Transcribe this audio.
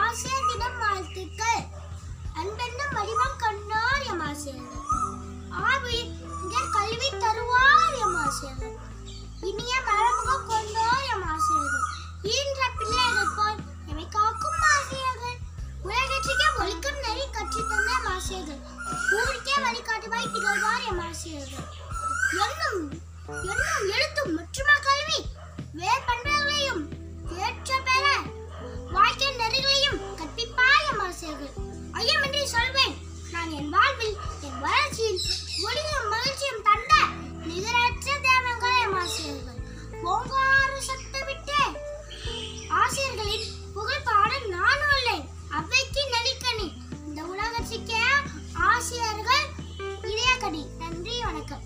ஆசிரியர் தினம் வாழ்த்துக்கள். அன்பென்னும் வடிவம் கண்ணார் எம் ஆசிரியர்கள் ஆவியர் கல்வி தருவார் எம் ஆசிரியர்கள் இனிய மரமுகம் கொண்டோர் எம் ஆசிரியர்கள் ஈன்ற பிள்ளைகள் போல் எமை காக்கும் ஆசிரியர்கள் உலகத்திற்கே ஒழுக்கம் நெறி கற்றுத்தந்த எம் ஆசிரியர்கள் ஊருக்கே வழிகாட்டுவாய் திகழ்வார் எம் ஆசிரியர்கள் என்னும் என்னும் எழுத்தும் ஆசிரியர்கள். ஓங்கார சத்தமிட்டு ஆசிரியர்களின் புகழ் பாட நான் உள்ளேன் அவைக்கு நலிக்கணி இந்த உலகத்திற்கே ஆசிரியர்கள் இதயக்கடி நன்றி வணக்கம்.